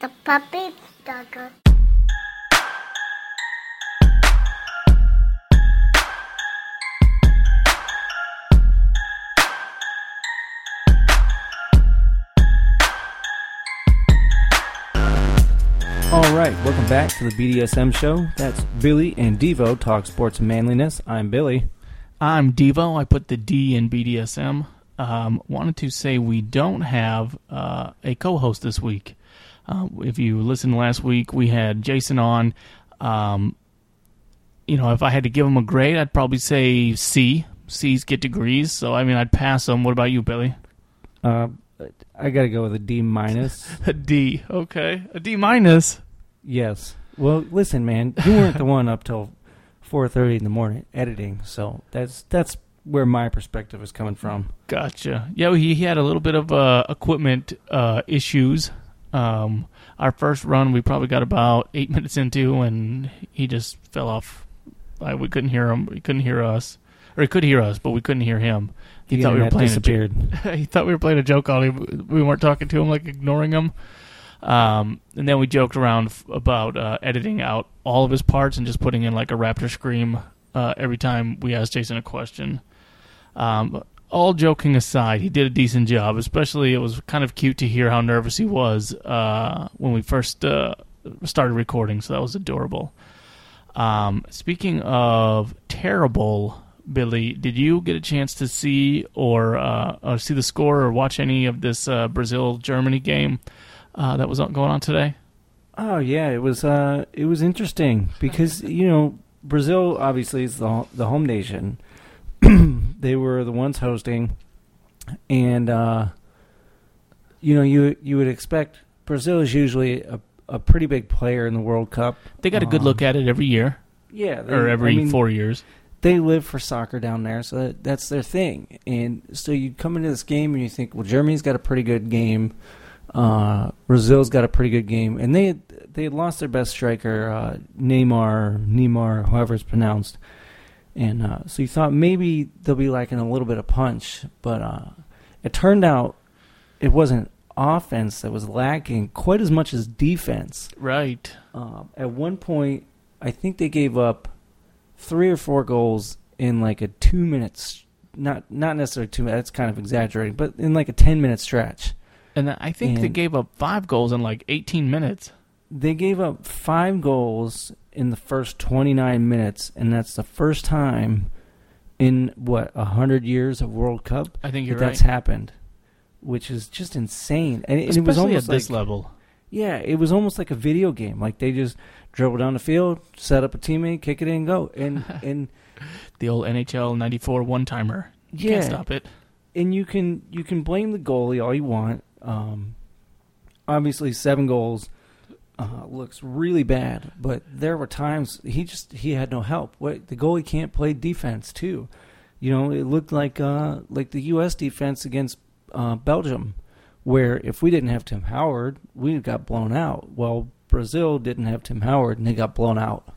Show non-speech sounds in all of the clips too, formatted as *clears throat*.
The puppy dogger. All right, welcome back to the BDSM show. That's Billy and Devo talk sports and manliness. I'm Billy. I'm Devo. I put the D in BDSM. Um, wanted to say we don't have uh, a co-host this week. Uh, if you listened last week, we had Jason on. Um, you know, if I had to give him a grade, I'd probably say C. C's get degrees, so I mean, I'd pass them. What about you, Billy? Uh, I got to go with a D minus. *laughs* A D. Okay, a D minus. yes. Well, listen, man, you weren't the one up till 4:30 in the morning editing, so that's that's where my perspective is coming from. Gotcha. Yeah, he, he had a little bit of uh, equipment uh, issues. Um, our first run, we probably got about eight *laughs* minutes into, and he just fell off. I, we couldn't hear him. He couldn't hear us, or he could hear us, but we couldn't hear him. He The thought we were playing disappeared. a joke. *laughs* he thought we were playing a joke on him. We weren't talking to him, like ignoring him. Um, and then we joked around f- about uh, editing out all of his parts and just putting in like a raptor scream uh, every time we asked Jason a question. Um, all joking aside, he did a decent job. Especially, it was kind of cute to hear how nervous he was uh, when we first uh, started recording. So that was adorable. Um, speaking of terrible, Billy, did you get a chance to see or, uh, or see the score or watch any of this uh, Brazil Germany game uh, that was going on today? Oh yeah, it was uh it was interesting because you know Brazil obviously is the the home nation. *clears throat* they were the ones hosting, and uh, you know you you would expect Brazil is usually a a pretty big player in the World Cup. They got a good Um, look at it every year Yeah, they, or every I mean, four years. they live for soccer down there, so that, that's their thing. And so you come into this game and you think, well, Germany's got a pretty good game, uh, Brazil's got a pretty good game, and they had, they had lost their best striker, uh, Neymar, Neymar, however it's pronounced. And uh, so you thought maybe they'll be lacking a little bit of punch, but uh, it turned out it wasn't offense that was lacking quite as much as defense. Right. Um, at one point, I think they gave up three or four goals in like a two minutes. Not not necessarily two minutes. That's kind of exaggerating, but in like a ten minute stretch, And I think they gave up five goals in like 18 minutes. they gave up five goals in the first twenty nine minutes, and that's the first time in what a hundred years of World Cup I think that that's right. happened, which is just insane. And, and it was almost at this like level. Yeah, it was almost like a video game. Like they just dribble down the field, set up a teammate, kick it in, go. And *laughs* and The old NHL 94 one timer. yeah, Can't stop it. and you can you can blame the goalie all you want. Um, obviously, seven goals uh, looks really bad, but there were times he just he had no help. What the goalie can't play defense too. You know, it looked like uh, like the U.S. defense against uh, Belgium, where if we didn't have Tim Howard, we got blown out. Well, Brazil didn't have Tim Howard, and they got blown out.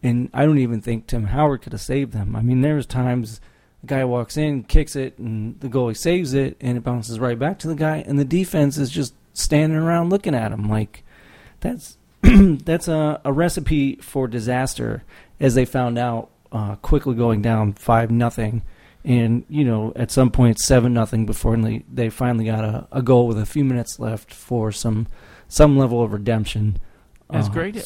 And I don't even think Tim Howard could have saved them. I mean, there was times the guy walks in, kicks it, and the goalie saves it, and it bounces right back to the guy, and the defense is just standing around looking at him like that's *clears throat* that's a, a recipe for disaster, as they found out uh, quickly going down five nothing, and you know at some point seven nothing before they they finally got a, a goal with a few minutes left for some some level of redemption. As Uh, great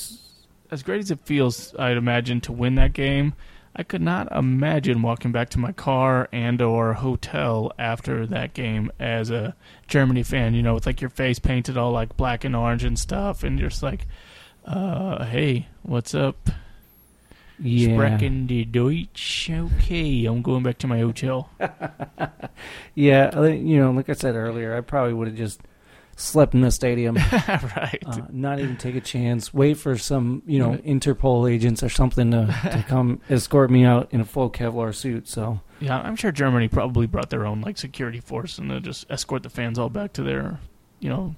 as great as it feels, I'd imagine to win that game. I could not imagine walking back to my car and or hotel after that game as a Germany fan. You know, with like your face painted all like black and orange and stuff, and you're just like, uh, "Hey, what's up? yeah. Sprechen die Deutsch? Okay, I'm going back to my hotel." *laughs* Yeah, you know, like I said earlier, I probably would have just slept in the stadium, *laughs* right. uh, not even take a chance, wait for some, you know. Interpol agents or something to, to *laughs* come escort me out in a full Kevlar suit. So, Yeah, I'm sure Germany probably brought their own like security force and they just escort the fans all back to their, you know,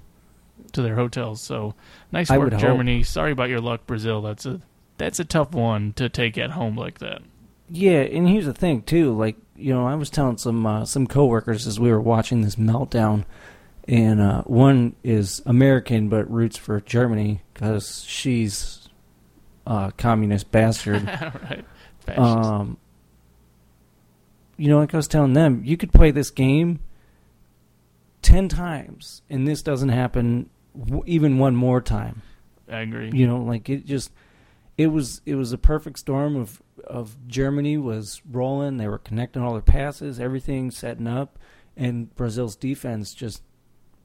to their hotels. So nice work, would hope. Germany. Sorry about your luck, Brazil. That's a that's a tough one to take at home like that. yeah, and here's the thing too, like, you know, I was telling some uh, some coworkers as we were watching this meltdown, and uh, one is American but roots for Germany because she's a communist bastard. *laughs* right. Fascist. um, you know, like I was telling them, you could play this game ten times, and this doesn't happen w- even one more time. I agree. You know, like it just it was it was a perfect storm of of Germany was rolling, they were connecting all their passes, everything setting up, and Brazil's defense just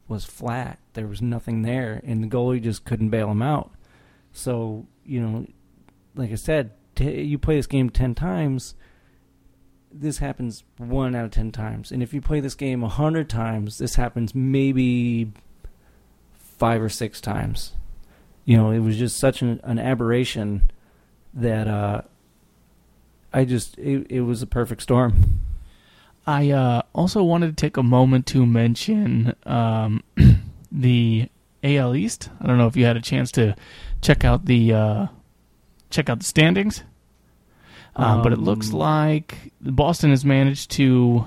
was flat. There was nothing there, and the goalie just couldn't bail him out. So you know, like I said, t- you play this game ten times. This happens one out of ten times, and if you play this game a hundred times, this happens maybe five or six times you know, it was just such an, an aberration that uh, I just it, it was a perfect storm. I uh, also wanted to take a moment to mention um, *clears throat* the AL East. I don't know if you had a chance to check out the uh, check out the standings, um, but it looks Um, like Boston has managed to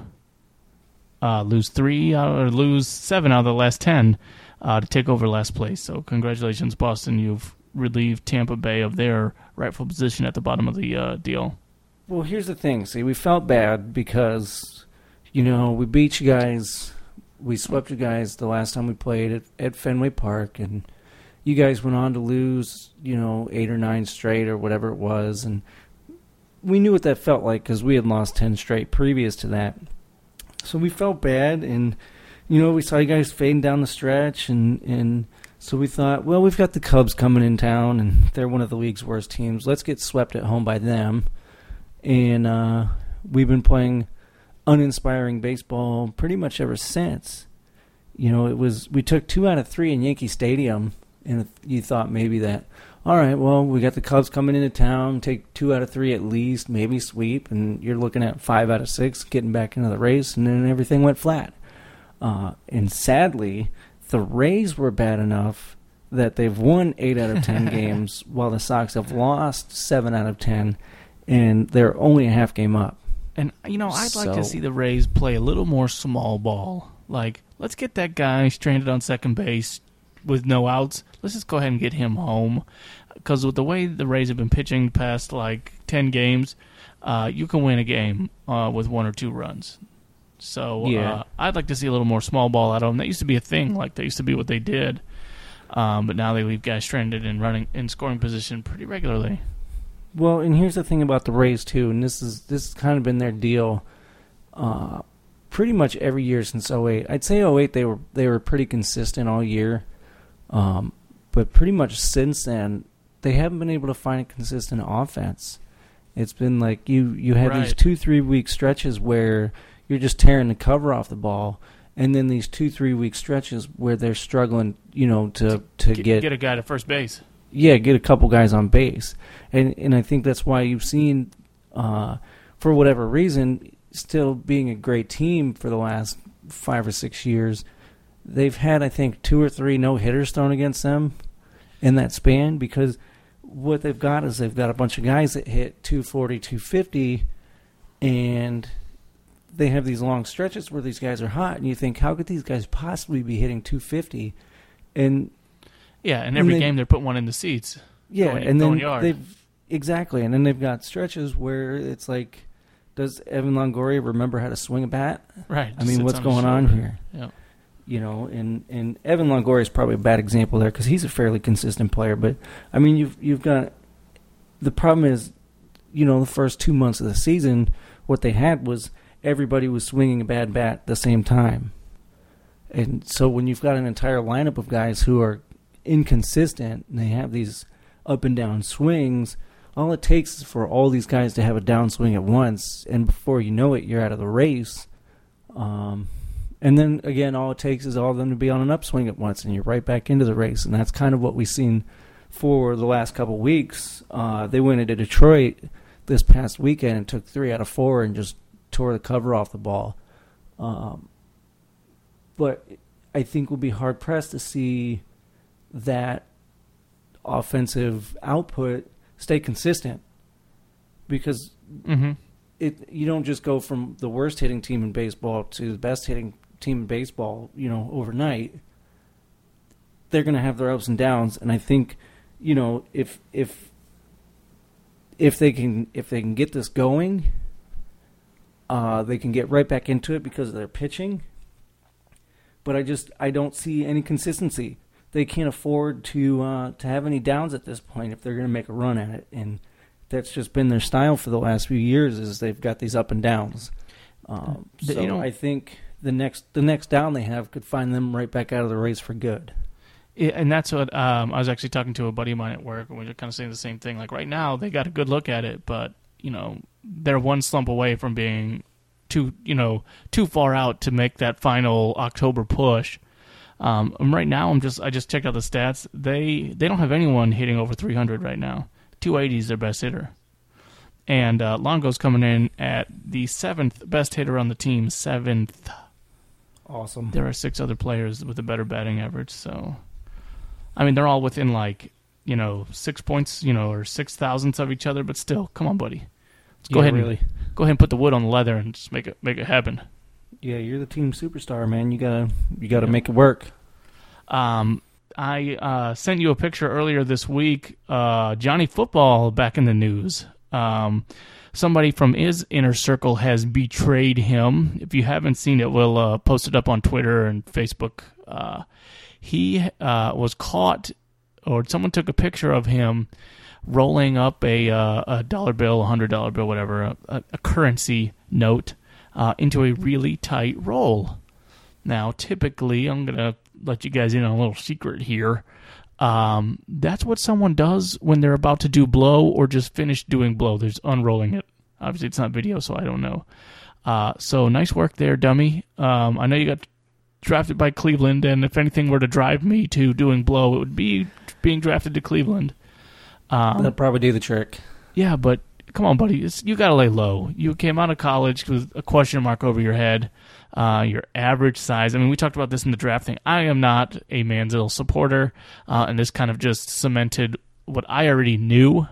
uh, lose three out, or lose seven out of the last ten uh, to take over last place. So congratulations, Boston! You've relieved Tampa Bay of their rightful position at the bottom of the uh, deal. Well, here's the thing. See, we felt bad because, you know, we beat you guys. We swept you guys the last time we played at, at Fenway Park, and you guys went on to lose, you know, eight or nine straight or whatever it was. And we knew what that felt like because we had lost 10 straight previous to that. So we felt bad, and, you know, we saw you guys fading down the stretch, and, and so we thought, well, we've got the Cubs coming in town, and they're one of the league's worst teams. Let's get swept at home by them and uh, we've been playing uninspiring baseball pretty much ever since. You know, it was we took two out of three in Yankee Stadium, and you thought maybe that, all right, well, we got the Cubs coming into town, take two out of three at least, maybe sweep, and you're looking at five out of six getting back into the race, and then everything went flat. Uh, and sadly, the Rays were bad enough that they've won eight out of ten *laughs* games, while the Sox have lost seven out of ten and they're only a half game up. And you know, I'd like to see the Rays play a little more small ball. Like, let's get that guy stranded on second base with no outs. Let's just go ahead and get him home. Because with the way the Rays have been pitching past like ten games, uh, you can win a game uh, with one or two runs. So Yeah. uh, I'd like to see a little more small ball out of them. That used to be a thing. Like that used to be what they did. Um, but now they leave guys stranded and running in scoring position pretty regularly. Well, and here's the thing about the Rays too, and this is this has kind of been their deal, uh, pretty much every year since 08. I'd say 08 they were they were pretty consistent all year, um, but pretty much since then they haven't been able to find a consistent offense. It's been like you you had these two three week stretches where you're just tearing the cover off the ball. And then these two, three week stretches where they're struggling, you know, to, to Get, get a guy to first base. Yeah, get a couple guys on base, and and I think that's why you've seen, uh, for whatever reason, still being a great team for the last five or six years, they've had I think two or three no hitters thrown against them in that span because what they've got is they've got a bunch of guys that hit 240, 250, and they have these long stretches where these guys are hot, and you think how could these guys possibly be hitting 250, and Yeah, and every they- game they're putting one in the seats. Yeah, Going- and then yard. they've exactly, and then they've got stretches where it's like, does Evan Longoria remember how to swing a bat? Right. I mean, what's on going on here? Yeah. You know, and and Evan Longoria is probably a bad example there because he's a fairly consistent player. But I mean, you've you've got the problem is, you know, the first two months of the season, what they had was everybody was swinging a bad bat at the same time, and so when you've got an entire lineup of guys who are inconsistent and they have these up and down swings, all it takes is for all these guys to have a downswing at once, and before you know it, you're out of the race. Um, and then again, all it takes is all of them to be on an upswing at once, and you're right back into the race. And that's kind of what we've seen for the last couple weeks. Uh, they went into Detroit this past weekend and took three out of four and just tore the cover off the ball. Um, but I think we'll be hard pressed to see that offensive output stay consistent because Mm-hmm. it you don't just go from the worst hitting team in baseball to the best hitting team in baseball, you know, overnight. They're going to have their ups and downs, and I think, you know, if if if they can if they can get this going, uh, they can get right back into it because of their pitching. But I just I don't see any consistency. They can't afford to uh, to have any downs at this point if they're going to make a run at it, and that's just been their style for the last few years. Is they've got these up and downs. Um, so you know- I think the next the next down they have could find them right back out of the race for good. Yeah, and that's what um, I was actually talking to a buddy of mine at work, and we were kind of saying the same thing. Like right now, they got a good look at it, but you know, they're one slump away from being too, you know, too far out to make that final October push. Um, right now, I'm just I just checked out the stats. They they don't have anyone hitting over 300 right now. 280 is their best hitter, and uh, Longo's coming in at the seventh best hitter on the team. Seventh. Awesome. There are six other players with a better batting average, so I mean they're all within like you know six points, you know, or six thousandths of each other. But still, come on, buddy, let's go Yeah, ahead really. and go ahead and put the wood on the leather and just make it make it happen. Yeah, you're the team superstar, man. You gotta you gotta Yep. make it work. Um, I uh, sent you a picture earlier this week. Uh, Johnny Football back in the news. Um, somebody from his inner circle has betrayed him. If you haven't seen it, we'll uh, post it up on Twitter and Facebook. Uh, he uh, was caught, or someone took a picture of him rolling up a uh, a dollar bill, a hundred dollar bill, whatever, a, a currency note uh, into a really tight roll. Now, typically, I'm gonna let you guys in on a little secret here. Um, that's what someone does when they're about to do blow or just finished doing blow. There's unrolling it. Obviously, it's not video, so I don't know. Uh, so nice work there, dummy. Um, I know you got drafted by Cleveland, and if anything were to drive me to doing blow, it would be being drafted to Cleveland. Um, That'll probably do the trick. yeah, but come on, buddy. It's, you got to lay low. You came out of college with a question mark over your head. Uh, your average size. I mean, we talked about this in the draft thing. I am not a Manziel supporter, uh, and this kind of just cemented what I already knew.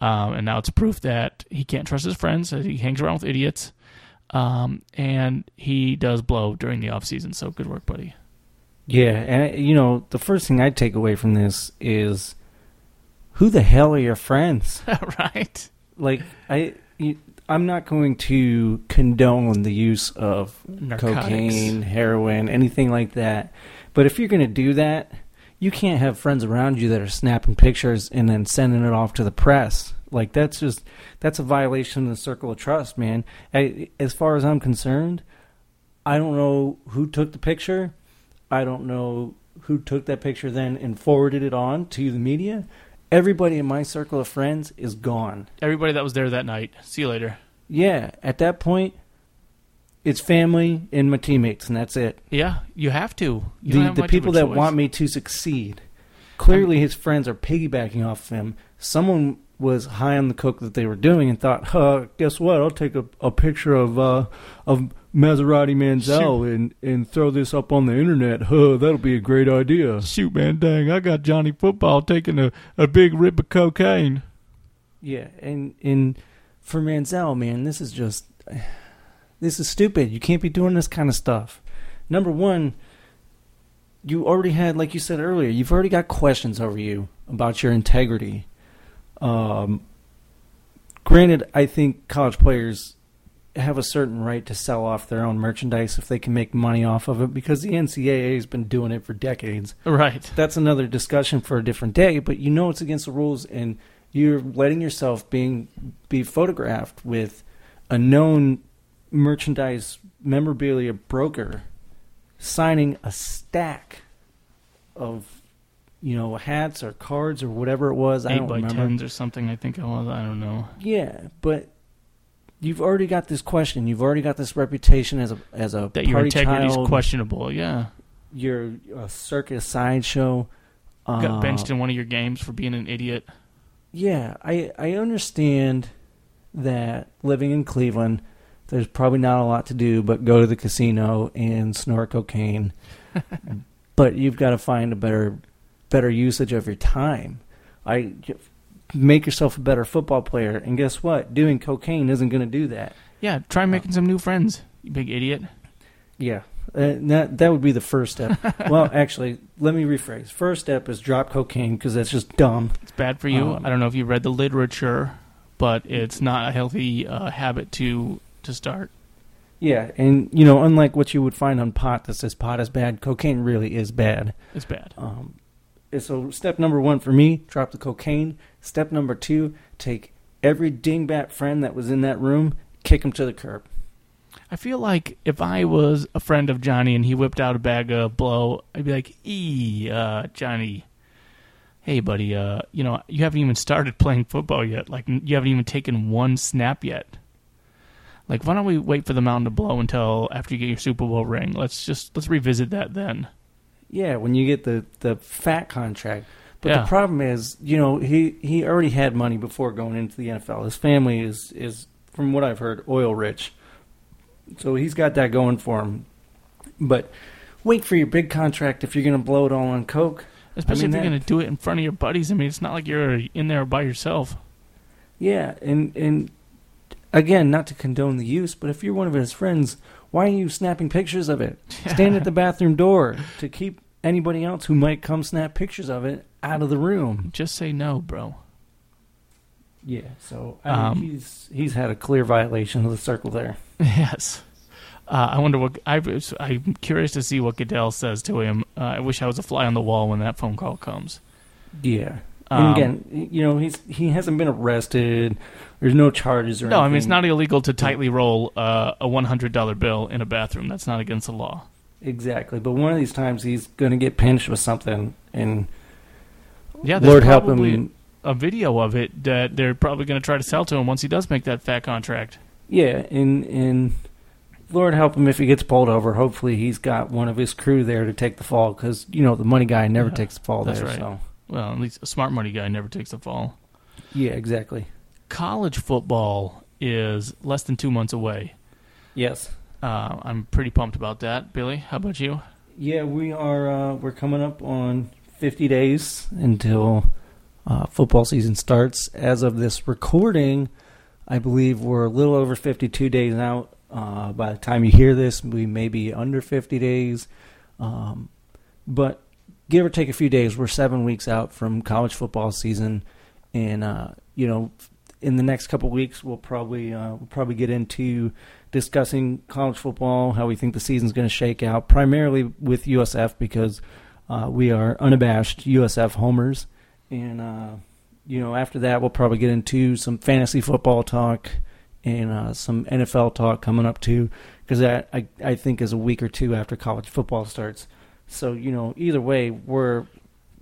Um, and now it's proof that he can't trust his friends. That he hangs around with idiots, um, and he does blow during the off season. So good work, buddy. Yeah, and you know the first thing I take away from this is who the hell are your friends? *laughs* right? Like I, you, I'm not going to condone the use of Narcotics. cocaine, heroin, anything like that. But if you're going to do that, you can't have friends around you that are snapping pictures and then sending it off to the press. Like that's just that's a violation of the circle of trust, man. I, as far as I'm concerned, I don't know who took the picture. I don't know who took that picture then and forwarded it on to the media. Everybody in my circle of friends is gone. Everybody that was there that night. See you later. Yeah, at that point, it's family and my teammates, and that's it. Yeah, you have to. You the have the much of a people that choice. want me to succeed. Clearly, his friends are piggybacking off of him. Someone was high on the coke that they were doing and thought, huh, guess what? I'll take a, a picture of uh, of Maserati Manziel and, and throw this up on the internet. Huh, that'll be a great idea. Shoot, man, dang, I got Johnny Football taking a, a big rip of cocaine. Yeah, and and for Manziel, man, this is just this is stupid. You can't be doing this kind of stuff. Number one, you already had, like you said earlier, you've already got questions over you about your integrity. Um, granted, I think college players have a certain right to sell off their own merchandise if they can make money off of it because the NCAA has been doing it for decades Right. that's another discussion for a different day. But you know it's against the rules, and you're letting yourself being be photographed with a known merchandise memorabilia broker signing a stack of you know hats or cards or whatever it was. I Eight don't by remember. tens or something. I think it was. I don't know. Yeah, but. You've already got this question. You've already got this reputation as a as a That your integrity is questionable. Yeah. You're a circus sideshow. Got Uh, benched in one of your games for being an idiot. Yeah, I I understand that living in Cleveland, there's probably not a lot to do but go to the casino and snort cocaine. *laughs* but you've got to find a better better usage of your time. I make yourself a better football player, and guess what? Doing cocaine isn't going to do that. Yeah. Try making some new friends. You big idiot. Yeah, Uh, that that would be the first step. *laughs* well, actually, let me rephrase. First step is drop cocaine because that's just dumb. It's bad for you. Um, I don't know if you read the literature, but it's not a healthy uh, habit to to start. Yeah, and you know, unlike what you would find on pot that says pot is bad, cocaine really is bad. It's bad. Um, so step number one for me, drop the cocaine. Step number two, take every dingbat friend that was in that room, kick him to the curb. I feel like if I was a friend of Johnny and he whipped out a bag of blow, I'd be like, "Ee, uh, Johnny, hey, buddy, uh, you know, you haven't even started playing football yet. Like, you haven't even taken one snap yet. Like, why don't we wait for the mountain to blow until after you get your Super Bowl ring? Let's just let's revisit that then. Yeah, when you get the the fat contract. But Yeah. the problem is, you know, he he already had money before going into the NFL. His family is is from what I've heard oil rich. So he's got that going for him. But wait for your big contract if you're going to blow it all on coke. Especially I mean, if you're going to do it in front of your buddies. I mean, it's not like you're in there by yourself. Yeah, and and again, not to condone the use, but if you're one of his friends, why are you snapping pictures of it? Stand at *laughs* the bathroom door to keep anybody else who might come snap pictures of it out of the room. Just say no, bro. Yeah, so I mean, Um, he's he's had a clear violation of the circle there. *laughs* Yes. Uh, I wonder what I, I'm curious to see what Goodell says to him. Uh, I wish I was a fly on the wall when that phone call comes. Yeah. Um, and again, you know, he's he hasn't been arrested. There's no charges or no, I mean it's not illegal to tightly roll uh, a one hundred dollar bill in a bathroom. That's not against the law. exactly. But one of these times, he's going to get pinched with something, and Yeah, there's Lord help him. a video of it that they're probably going to try to sell to him once he does make that fat contract. Yeah, and and Lord help him if he gets pulled over. Hopefully, he's got one of his crew there to take the fall because you know the money guy never Yeah, takes the fall that's there. right. So Well, at least a smart money guy never takes the fall. yeah, exactly. College football is less than two months away. Yes. Uh, I'm pretty pumped about that. Billy, how about you? Yeah, we are. Uh, we're coming up on 50 days until uh, football season starts. As of this recording, I believe we're a little over 52 days out. Uh, by the time you hear this, we may be under 50 days. Um, but give or take a few days, we're seven weeks out from college football season, and uh, you know, in the next couple weeks, we'll probably uh, we'll probably get into discussing college football, how we think the season's going to shake out, primarily with USF because uh, we are unabashed USF homers, and uh, you know, after that, we'll probably get into some fantasy football talk and uh, some NFL talk coming up too, because that I I think is a week or two after college football starts. So you know, either way, we're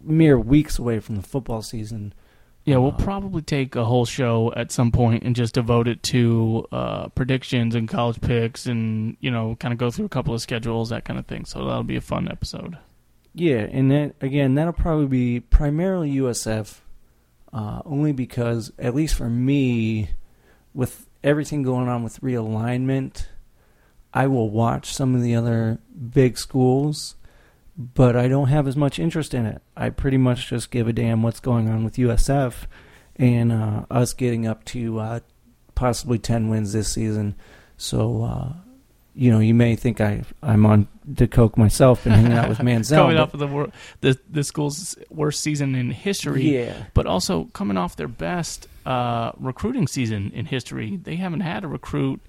mere weeks away from the football season. Yeah, we'll Uh, probably take a whole show at some point and just devote it to uh, predictions and college picks, and you know, kind of go through a couple of schedules, that kind of thing. So that'll be a fun episode. Yeah, and that again, that'll probably be primarily USF, uh, only because at least for me, with everything going on with realignment, I will watch some of the other big schools, but I don't have as much interest in it. I pretty much just give a damn what's going on with USF and uh, us getting up to uh, possibly ten wins this season. So. You know, you may think I I'm on the coke myself and hanging out with *laughs* Manziel. coming but- off of the, wor- the the school's worst season in history, Yeah, but also coming off their best uh, recruiting season in history. They haven't had a recruit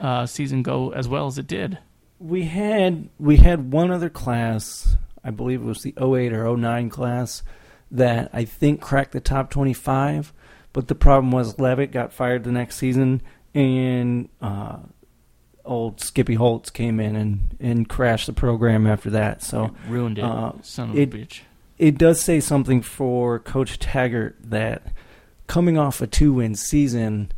uh, season go as well as it did. we had we had one other class, I believe it was the 08 or 09 class that I think cracked the top 25, but the problem was Leavitt got fired the next season and uh, old Skippy Holtz came in and and crashed the program after that. So ruined it, uh, son of it- a bitch. it does say something for Coach Taggart that coming off a two win season,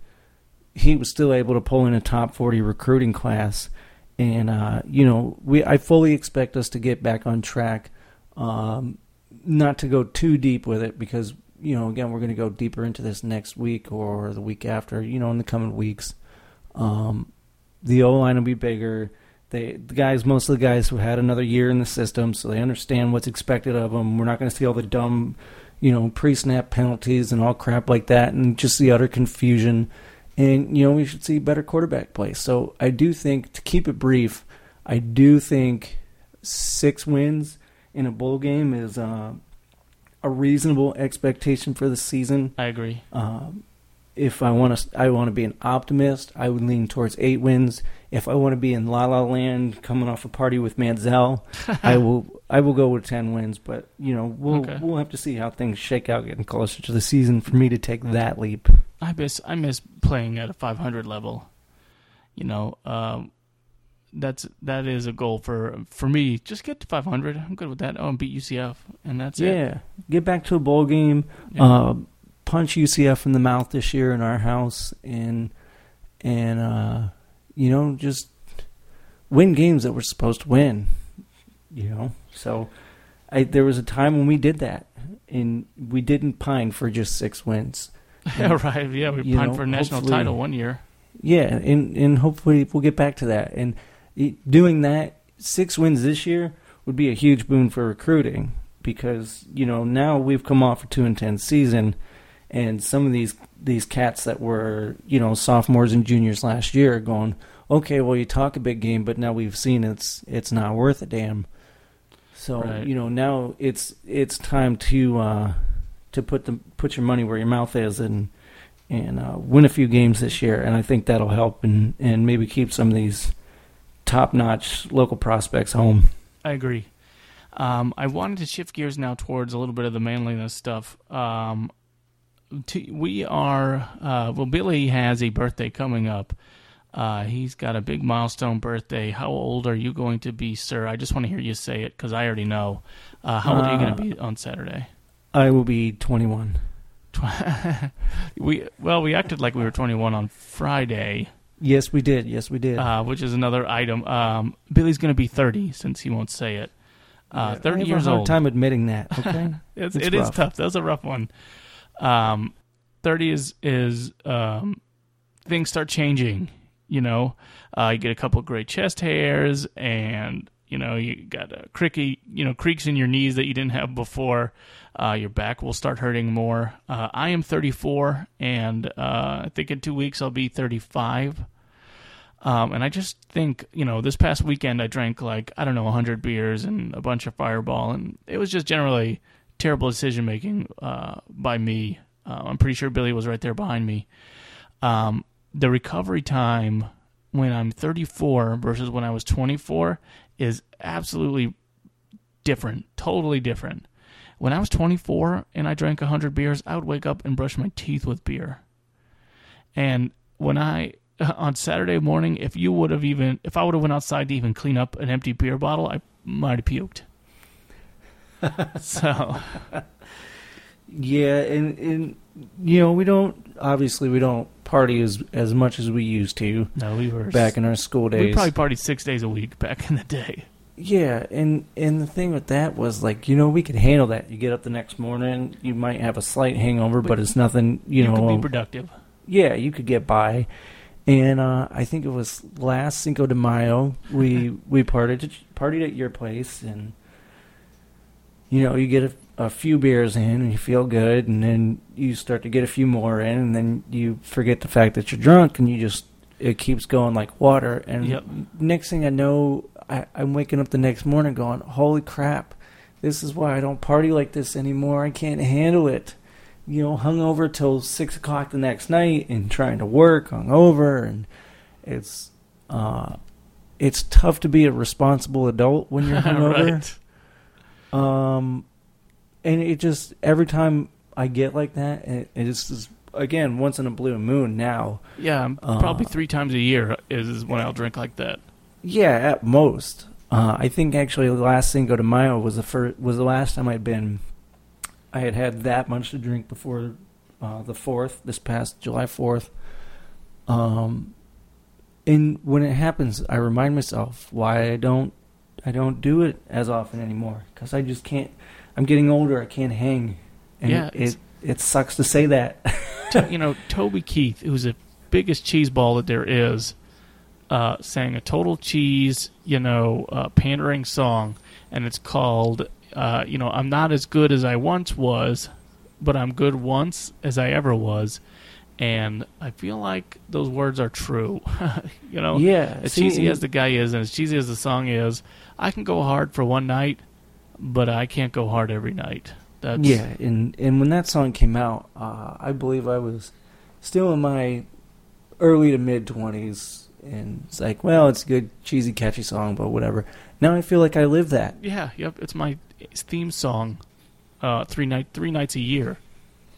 he was still able to pull in a top 40 recruiting class. And, uh, you know, we I fully expect us to get back on track. Um, not to go too deep with it because, you know, again, we're going to go deeper into this next week or the week after, you know, in the coming weeks. Um, the O line will be bigger. They the guys, most of the guys who had another year in the system, so they understand what's expected of them. We're not going to see all the dumb, you know, pre-snap penalties and all crap like that, and just the utter confusion. And you know, we should see better quarterback play. So I do think to keep it brief, I do think six wins in a bowl game is uh, a reasonable expectation for the season. I agree. Um, if I want to, I want to be an optimist. I would lean towards eight wins. If I want to be in La La Land, coming off a party with Manziel, I *laughs* will. I will go with ten wins. But you know, we'll Okay. we'll have to see how things shake out getting closer to the season for me to take that leap. I miss I miss playing at a 500 level. You know, um, that's that is a goal for for me. Just get to 500. I'm good with that. Oh, and beat UCF, and that's it. yeah, get back to a bowl game. Yeah. Uh, punch UCF in the mouth this year in our house, and and uh, you know just win games that we're supposed to win. You know, so I there was a time when we did that, and we didn't pine for just six wins. *laughs* yeah, right. Yeah, we pined know, for a national title one year. Yeah, and and hopefully we'll get back to that. And doing that six wins this year would be a huge boon for recruiting because you know now we've come off a two and ten season, and some of these these cats that were you know sophomores and juniors last year are going, okay, well you talk a big game, but now we've seen it's it's not worth a damn. So Right. you know now it's it's time to uh, to put the put your money where your mouth is and and uh, win a few games this year, and I think that'll help and, and maybe keep some of these top notch local prospects home. I agree. Um, I wanted to shift gears now towards a little bit of the manliness stuff. Um, to, we are uh, well. Billy has a birthday coming up. Uh, he's got a big milestone birthday. How old are you going to be, sir? I just want to hear you say it because I already know. Uh, how old are you going Uh, to be on Saturday? I will be 21. *laughs* we well, we acted like we were 21 on Friday, Yes, we did. Yes, we did. uh, which is another item. Um, Billy's going to be 30 since he won't say it. Uh, Yeah, 30 I have years a hard old. time admitting that. Okay. *laughs* It's, It's it is tough. That was a rough one. Um, Thirty is is um, things start changing. You know, uh, you get a couple gray chest hairs, and you know you got a cricky, you know, creaks in your knees that you didn't have before. Uh, your back will start hurting more. Uh, I am 34, and uh, I think in two weeks I'll be 35. Um, and I just think, you know, this past weekend I drank like, I don't know, 100 beers and a bunch of fireball. And it was just generally terrible decision making uh, by me. Uh, I'm pretty sure Billy was right there behind me. Um, the recovery time when I'm 34 versus when I was 24 is absolutely different, totally different. When I was 24 and I drank 100 beers, I would wake up and brush my teeth with beer. And when I *laughs* on Saturday morning, if you would have even if I would have went outside to even clean up an empty beer bottle, I might have puked. *laughs* *laughs* so Yeah, and, and you know we don't obviously we don't party as as much as we used to no, we were back in our school days. We probably partied six days a week back in the day. Yeah, and and the thing with that was like you know we could handle that. You get up the next morning, you might have a slight hangover, but, But it's nothing. You, know, could be um, productive. yeah, you could get by. And uh, I think it was last Cinco de Mayo we *laughs* we partied partied at your place, and you know you get a, a few beers in and you feel good, and then you start to get a few more in, and then you forget the fact that you're drunk, and you just it keeps going like water. And Yep. next thing I know, I, I'm waking up the next morning going, "Holy crap! This is why I don't party like this anymore. I can't handle it." you know, hung over till six o'clock the next night and trying to work hung over and it's uh it's tough to be a responsible adult when you're *laughs* hungover. right. Um and it just every time I get like that it, it's just again once in a blue moon now. Yeah, Uh, probably three times a year is when I'll drink like that. Yeah, at most. Uh, I think actually the last Cinco de Mayo was the first was the last time I'd been. I had had that much to drink before uh, the fourth, this past July fourth. Um, and when it happens, I remind myself why I don't, I don't do it as often anymore because I just can't. I'm getting older. I can't hang, and Yeah, it, it sucks to say that. *laughs* To- you know, Toby Keith, who's the biggest cheese ball that there is, uh, sang a total cheese, you know, uh, pandering song, and it's called, uh, you know, I'm not as good as I once was, but I'm good once as I ever was. And I feel like those words are true. *laughs* you know, Yeah, as see, cheesy as the guy is, and as cheesy as the song is, I can go hard for one night, but I can't go hard every night. That's Yeah, and and when that song came out, uh, I believe I was still in my early to mid twenties, and it's like, well, it's a good, cheesy, catchy song, but whatever. Now I feel like I live that. yeah, yep. It's my theme song. Uh, three night, three nights a year.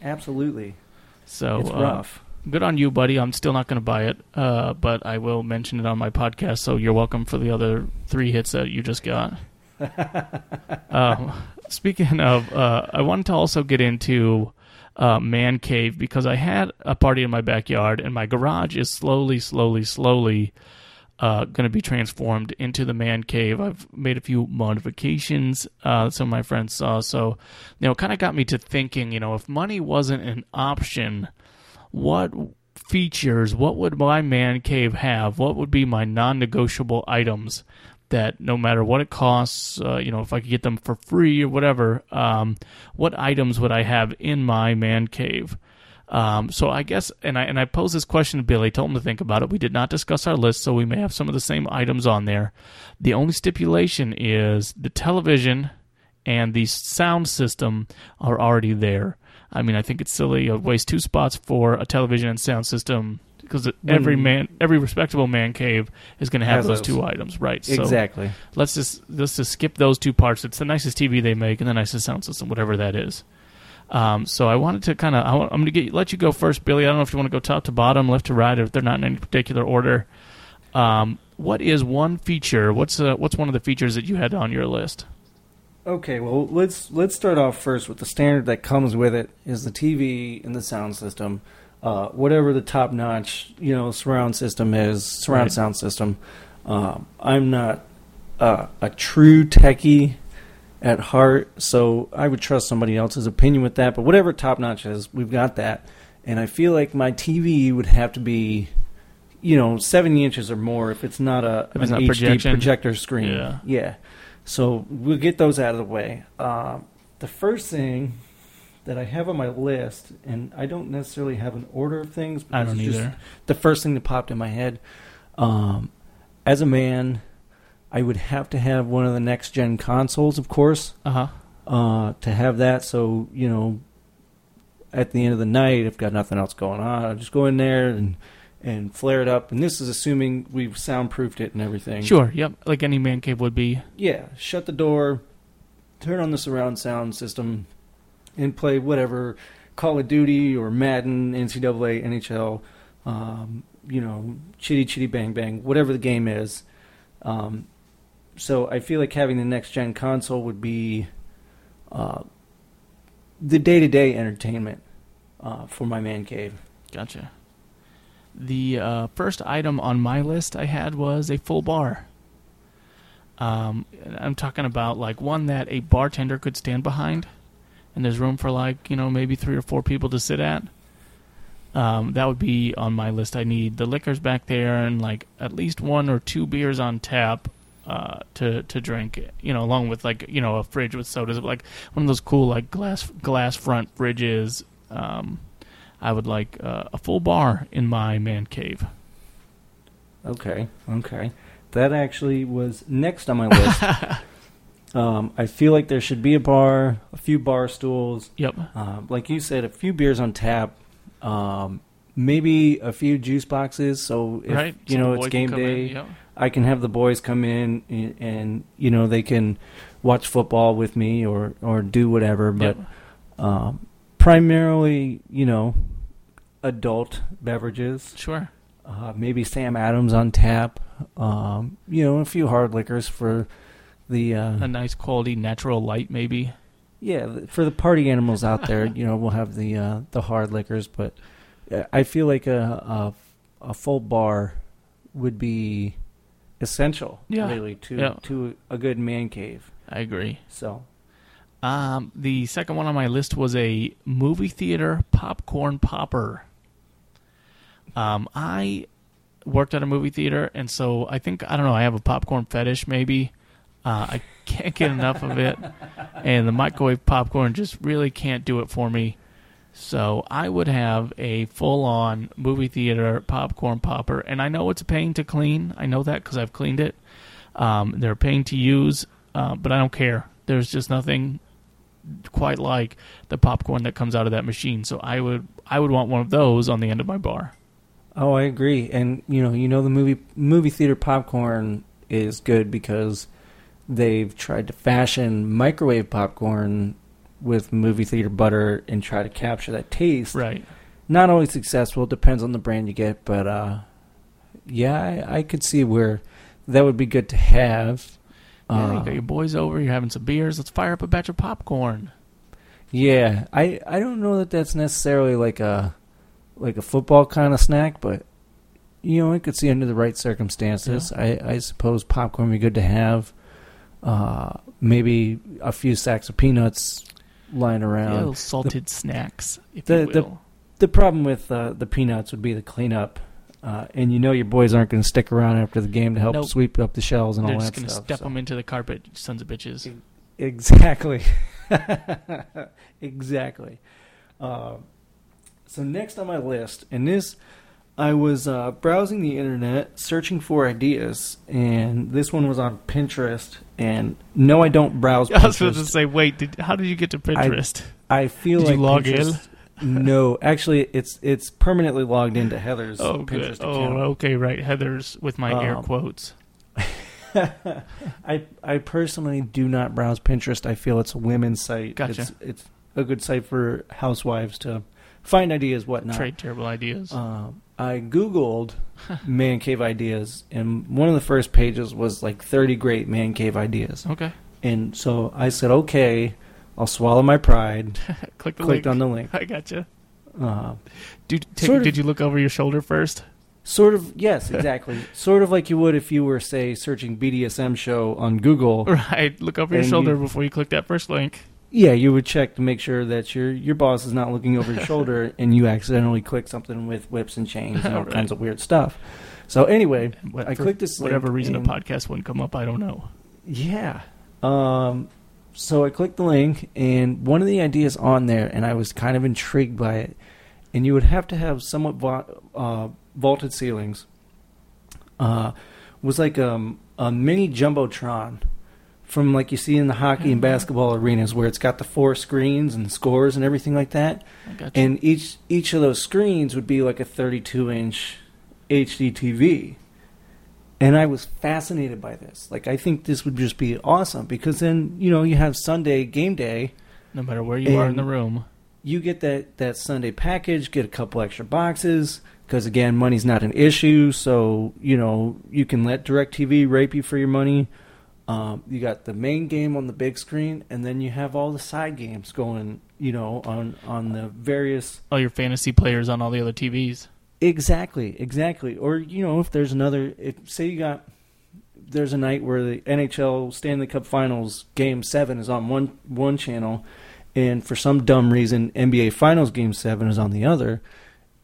Absolutely, So it's uh, good on you, buddy. I'm still not going to buy it, uh, but I will mention it on my podcast. So you're welcome for the other three hits that you just got. *laughs* um, speaking of, uh, I wanted to also get into uh, man cave because I had a party in my backyard, and my garage is slowly, slowly, slowly uh, going to be transformed into the man cave. I've made a few modifications. Uh, some of my friends saw, so you know, kind of got me to thinking. You know, if money wasn't an option, what features, what would my man cave have? What would be my non-negotiable items? That no matter what it costs, uh, you know, if I could get them for free or whatever, um, what items would I have in my man cave? Um, so I guess, and I and I posed this question to Billy, told him to think about it. We did not discuss our list, so we may have some of the same items on there. The only stipulation is the television and the sound system are already there. I mean, I think it's silly to waste two spots for a television and sound system because every man, every respectable man cave is going to have those those. two items, right? So exactly. let's just let's just skip those two parts. It's the nicest TV they make and the nicest sound system, whatever that is. Um, so I wanted to kind of I'm going to get let you go first, Billy. I don't know if you want to go top to bottom, left to right, or if they're not in any particular order. Um, what is one feature? What's uh, what's one of the features that you had on your list? Okay, well let's let's start off first with the standard that comes with it is the TV and the sound system. Uh, whatever the top notch, you know, surround system is, surround Right. sound system. Um, I'm not uh, a true techie at heart, so I would trust somebody else's opinion with that. But whatever top notch is, we've got that. And I feel like my TV would have to be, you know, 70 inches or more if it's not a If an not HD projection. projector screen. Yeah. yeah. So we'll get those out of the way. Um, the first thing that I have on my list, and I don't necessarily have an order of things. but I don't either. The first thing that popped in my head, um, as a man, I would have to have one of the next gen consoles, of course, Uh huh. uh, to have that. So you know, at the end of the night, if got nothing else going on, I'll just go in there and and flare it up. And this is assuming we've soundproofed it and everything. Sure. Yep. Like any man cave would be. Yeah, shut the door, turn on the surround sound system, and play whatever Call of Duty or Madden, NCAA, NHL, um, you know, Chitty Chitty Bang Bang, whatever the game is. Um, so I feel like having the next gen console would be uh, the day to day entertainment uh, for my man cave. Gotcha. The uh, first item on my list I had was a full bar. Um, I'm talking about like one that a bartender could stand behind, and there's room for like you know maybe three or four people to sit at. Um, that would be on my list. I need the liquors back there and like at least one or two beers on tap uh, to to drink. You know, along with like you know a fridge with sodas, like one of those cool like glass glass front fridges. Um, I would like uh, a full bar in my man cave. Okay, okay. That actually was next on my list. *laughs* um, I feel like there should be a bar, a few bar stools, Yep. um, like you said, a few beers on tap, um, maybe a few juice boxes. So if right. you Some know it's game in, day, Yep. I can have the boys come in and, and you know they can watch football with me or or do whatever. But Yep. um, primarily, you know, adult beverages. Sure. Uh, maybe Sam Adams on tap. Um, you know, a few hard liquors for the uh, A nice quality natural light, maybe. yeah for the party animals out there. *laughs* you know, we'll have the uh, the hard liquors, but uh, I feel like a, a a full bar would be essential, Yeah. really, to Yeah. to a good man cave. I agree. So Um, the second one on my list was a movie theater popcorn popper. Um, I worked at a movie theater, and so I think I don't know. I have a popcorn fetish, maybe. Uh, I can't get enough of it, *laughs* and the microwave popcorn just really can't do it for me. So I would have a full-on movie theater popcorn popper, and I know it's a pain to clean. I know that because I've cleaned it. Um, they're a pain to use, uh, but I don't care. There's just nothing quite like the popcorn that comes out of that machine. So I would I would want one of those on the end of my bar. Oh, I agree. And you know, you know the movie movie theater popcorn is good because they've tried to fashion microwave popcorn with movie theater butter and try to capture that taste. Right. Not always successful. Depends on the brand you get, but uh, yeah, I, I could see where that would be good to have. Yeah, you Uh, got your boys over. You're having some beers. Let's fire up a batch of popcorn. Yeah, I I don't know that that's necessarily like a like a football kind of snack, but you know, I could see under the right circumstances. I I suppose popcorn would be good to have. Uh, maybe a few sacks of peanuts lying Yeah, around. little salted snacks, if the- you the- will. The problem with uh, the peanuts would be the cleanup. Uh, and you know your boys aren't going to stick around after the game to help Nope. sweep up the shelves and all that stuff. They're just gonna step so- them into the carpet, sons of bitches. Exactly. *laughs* exactly. Uh, so next on my list, and this, I was uh, browsing the internet, searching for ideas, and this one was on Pinterest. And no, I don't browse Pinterest. *laughs* I was supposed to say, wait, did, how did you get to Pinterest? I feel Did like you log in? No, actually, it's it's permanently logged into Heather's oh, Pinterest good. account. Oh, okay, right. Heather's with my air Um, quotes. *laughs* I I personally do not browse Pinterest. I feel it's a women's site. Gotcha. It's, it's a good site for housewives to find ideas, whatnot. Trade terrible ideas. Um, I googled *laughs* man cave ideas, and one of the first pages was like 30 great man cave ideas. okay. And so I said, okay, I'll swallow my pride. *laughs* Click the clicked link. on the link. I gotcha. Uh, Did, take, Sort of- did you look over your shoulder first? sort of, yes, *laughs* exactly. sort of like you would if you were, say, searching BDSM show on Google. Right. Look over your shoulder you- before you click that first link. Yeah, you would check to make sure that your your boss is not looking over your shoulder *laughs* and you accidentally click something with whips and chains and all *laughs* Right. kinds of weird stuff. So anyway, What, I for clicked this link whatever reason and- a podcast wouldn't come up. I don't know. Yeah. Um so I clicked the link and one of the ideas on there and I was kind of intrigued by it. And you would have to have somewhat vo- uh, vaulted ceilings. Uh was like um, a mini jumbotron from like you see in the hockey and mm-hmm. basketball arenas where it's got the four screens and scores and everything like that. And each each of those screens would be like a 32 inch HD TV. And I was fascinated by this. Like I think this would just be awesome because then you know you have Sunday game day. no matter where you are in the room. You get that that Sunday package, get a couple extra boxes because again, money's not an issue. So you know you can let Directv rape you for your money. Um, you got the main game on the big screen, and then you have all the side games going. You know on on the various All your fantasy players on all the other TVs. Exactly, exactly. Or you know, if there's another, if say you got, there's a night where the NHL Stanley Cup Finals Game Seven is on one one channel, and for some dumb reason NBA Finals Game Seven is on the other.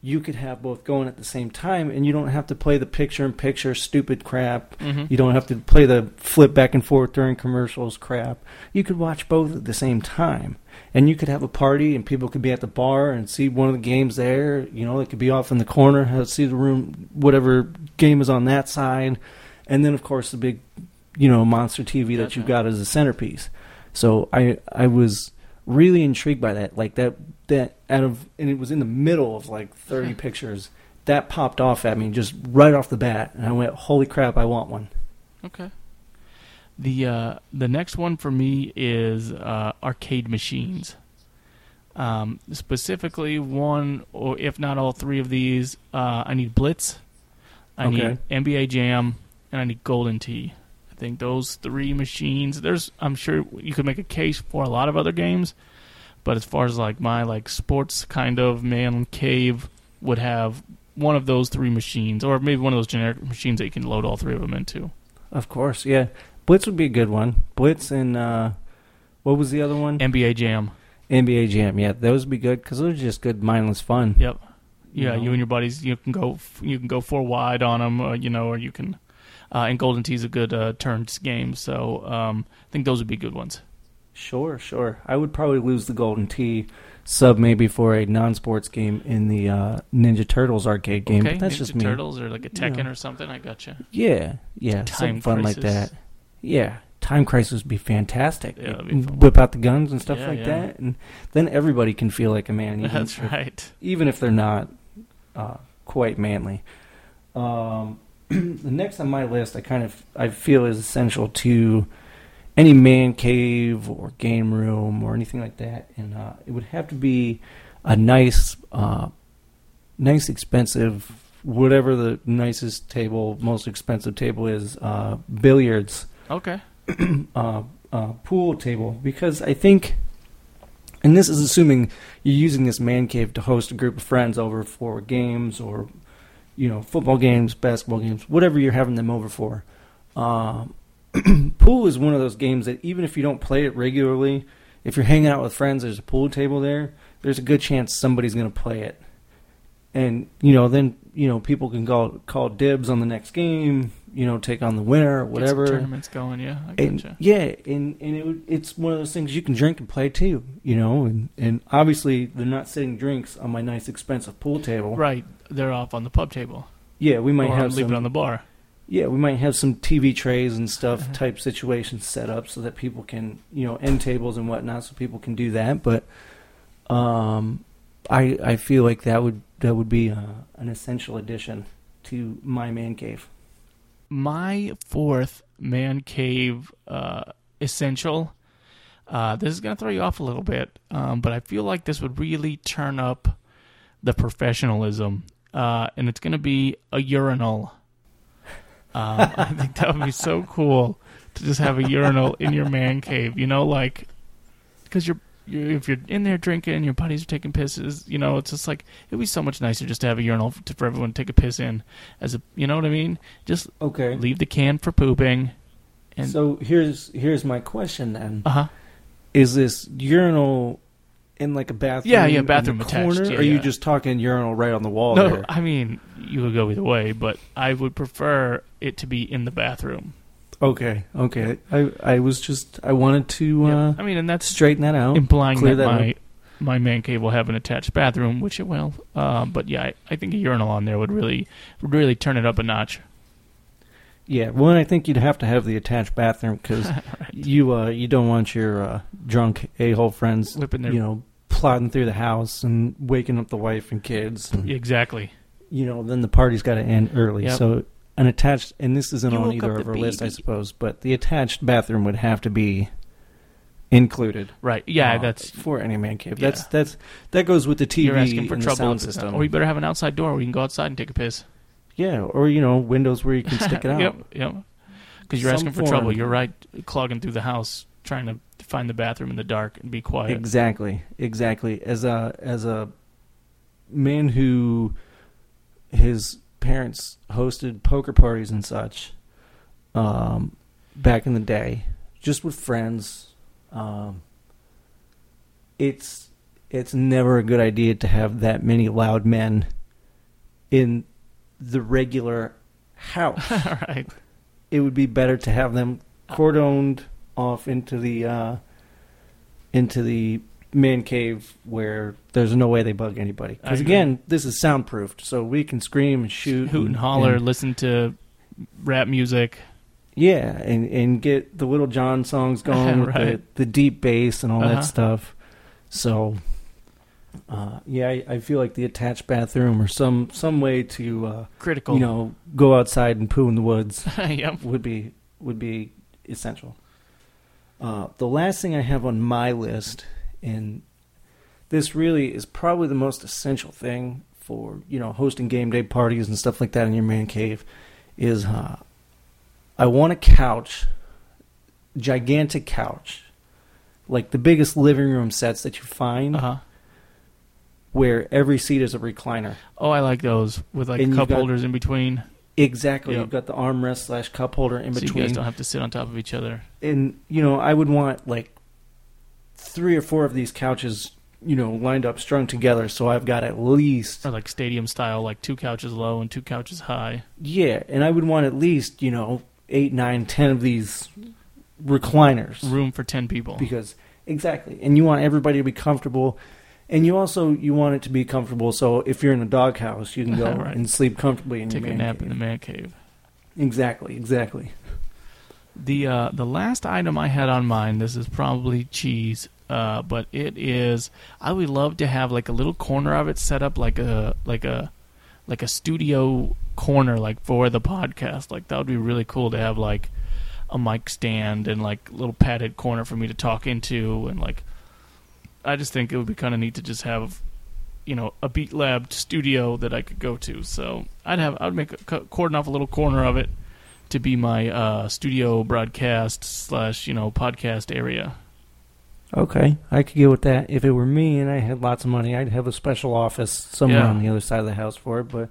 You could have both going at the same time, and you don't have to play the picture-in-picture stupid crap. Mm-hmm. You don't have to play the flip back and forth during commercials crap. You could watch both at the same time. And you could have a party and people could be at the bar and see one of the games there. You know, it could be off in the corner, see the room, whatever game is on that side. And then, of course, the big, you know, monster TV that Gotcha. you've got as a centerpiece. So I, I was really intrigued by that. Like that, that out of, and it was in the middle of like 30 *laughs* pictures. That popped off at me just right off the bat. And I went, holy crap, I want one. Okay. The uh, the next one for me is uh, arcade machines. Um, specifically, one or if not all three of these, uh, I need Blitz, I Okay. need NBA Jam, and I need Golden Tee. I think those three machines. There's, I'm sure you could make a case for a lot of other games, but as far as like my like sports kind of man cave would have one of those three machines, or maybe one of those generic machines that you can load all three of them into. Of course, yeah. Blitz would be a good one. Blitz and uh, what was the other one? NBA Jam. NBA Jam. Yeah, those would be good because those are just good, mindless fun. Yep. Yeah, know? you and your buddies, you can go, you can go four wide on them, uh, you know, or you can. Uh, and Golden Tee's a good uh, turns game, so um, I think those would be good ones. Sure, sure. I would probably lose the golden tee sub maybe for a non-sports game in the uh, Ninja Turtles arcade game. okay, but that's Ninja just me. Turtles or like a Tekken know. or something. I gotcha. Yeah, yeah, Time something fun like Crisis. that. Yeah, Time Crisis would be fantastic. Yeah, be. Whip out the guns and stuff Yeah, like yeah. that, and then everybody can feel like a man. Even That's if, right. even if they're not uh, quite manly. Um, *clears throat* the next on my list, I kind of I feel is essential to any man cave or game room or anything like that, and uh, it would have to be a nice, uh, nice, expensive, whatever the nicest table, most expensive table is, uh, billiards Okay. *clears throat* uh, uh, pool table because I think, and this is assuming you're using this man cave to host a group of friends over for games or, you know, football games, basketball games, whatever you're having them over for. Um, *clears throat* pool is one of those games that even if you don't play it regularly, if you're hanging out with friends, there's a pool table there. There's a good chance somebody's going to play it, and you know then you know people can call call dibs on the next game. You know, take on the winner, or whatever. tournaments going. Yeah, I And, yeah, and and it, would- it's one of those things you can drink and play too, you know, and and obviously they're not sitting drinks on my nice expensive pool table. Right, they're off on the pub table. Yeah, we might or have leave some. it on the bar. Yeah, we might have some TV trays and stuff Uh-huh. type situations set up so that people can, you know, end tables and whatnot, so people can do that. But um, I I feel like that would that would be uh, an essential addition to my man cave. My fourth man cave uh, essential. Uh, this is gonna throw you off a little bit, um, but I feel like this would really turn up the professionalism, uh, and it's gonna be a urinal. Um, *laughs* I think that would be so cool to just have a urinal in your man cave. You know, like because you're, you're if you're in there drinking, your buddies are taking pisses. You know, it's just like it'd be so much nicer just to have a urinal to, for everyone to take a piss in. As a, you know what I mean? Just Okay. leave the can for pooping. And so here's here's my question then. uh huh. Is this urinal in like a bathroom? Yeah, yeah, in bathroom the attached, corner, yeah, or are you yeah. just talking urinal right on the wall No, there? I mean you could go either way, but I would prefer it to be in the bathroom. Okay, okay. I I was just I wanted to uh, I mean, and that's straighten that out. implying that, that my my man cave will have an attached bathroom, which it will. Uh, but yeah, I, I think a urinal on there would really would really turn it up a notch. Yeah, well, I think you'd have to have the attached bathroom because *laughs* Right. you uh you don't want your uh, drunk a hole friends Whipping their you know plodding through the house and waking up the wife and kids. And, exactly. You know, then the party's got to end early. Yep. So an attached, and this isn't You on either of the our list, I suppose, but the attached bathroom would have to be included. Right. Yeah, uh, that's for any man cave. Yeah. That's that's that goes with the TV you're asking for and the trouble. sound system. Or you better have an outside door where you can go outside and take a piss. yeah, or you know, windows where you can stick *laughs* it out. Yep. Yep. Because you're Some asking for trouble. You're right, clogging through the house trying to find the bathroom in the dark and be quiet. Exactly, exactly. As a as a man who his parents hosted poker parties and such, um, back in the day, just with friends, um, it's it's never a good idea to have that many loud men in the regular house. All *laughs* right. it would be better to have them cordoned off into the uh, into the man cave where there's no way they bug anybody. Because again, this is soundproofed, so we can scream and shoot, Hoot and holler, and- listen to rap music. yeah, and and get the Lil Jon songs *laughs* going with Right. the, the deep bass and all Uh-huh. that stuff. So. Uh, yeah, I, I feel like the attached bathroom or some some way to uh, Critical. you know go outside and poo in the woods *laughs* yep. would be would be essential. Uh, the last thing I have on my list, and this really is probably the most essential thing for you know hosting game day parties and stuff like that in your man cave, is uh, I want a couch, gigantic couch, like the biggest living room sets that you find, Uh huh. where every seat is a recliner. Oh, I like those with like And you've cup got- holders in between, Exactly, Yep. you've got the armrest slash cup holder in so you between. guys don't have to sit on top of each other. and you know i would want like three or four of these couches you know lined up strung together so i've got at least Or like stadium style, like two couches low and two couches high. yeah and i would want at least you know eight nine ten of these recliners Room for ten people. because exactly and you want everybody to be comfortable And you also you want it to be comfortable. So if you're in a doghouse, you can go *laughs* Right. and sleep comfortably in Take your a nap cave. in the man cave. Exactly, exactly. The uh, the last item I had on mine. This is probably cheese, uh, but it is. I would love to have like a little corner of it set up like a like a like a studio corner like for the podcast. Like that would be really cool to have like a mic stand and like a little padded corner for me to talk into and like. I just think it would be kind of neat to just have, you know, a Beat Lab studio that I could go to. So I'd have I'd make a, cordon off a little corner of it to be my uh, studio broadcast slash you know podcast area. Okay, I could get with that. If it were me and I had lots of money, I'd have a special office somewhere Yeah. on the other side of the house for it. But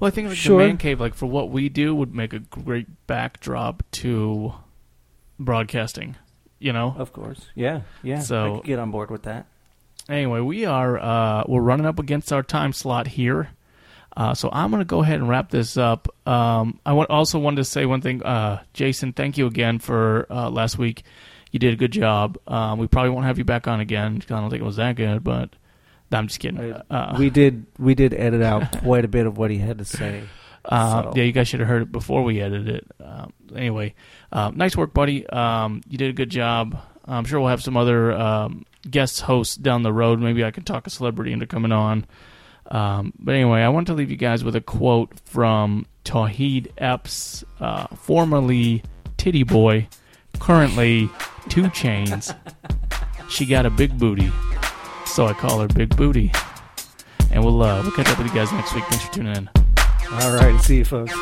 Well, I think like Sure. the man cave, like for what we do, would make a great backdrop to broadcasting. You know. of course, yeah, yeah, So- I could get on board with that. Anyway, we are uh, we're running up against our time slot here, uh, so I'm going to go ahead and wrap this up. Um, I want, also wanted to say one thing, uh, Jason. Thank you again for uh, last week. You did a good job. Um, we probably won't have you back on again. I don't think it was that good, but I'm just kidding. Uh, we did we did edit out quite a bit of what he had to say. Uh, So- Yeah, you guys should have heard it before we edited it. Um, anyway, uh, nice work, buddy. Um, you did a good job. I'm sure we'll have some other um, guest hosts down the road. Maybe I can talk a celebrity into coming on. Um, but anyway, I want to leave you guys with a quote from Tauheed Epps, uh, formerly Tity Boi, currently 2 Chainz. she got a big booty, so I call her Big Booty. And we'll uh, we'll catch up with you guys next week. Thanks for tuning in. All right, see you, folks.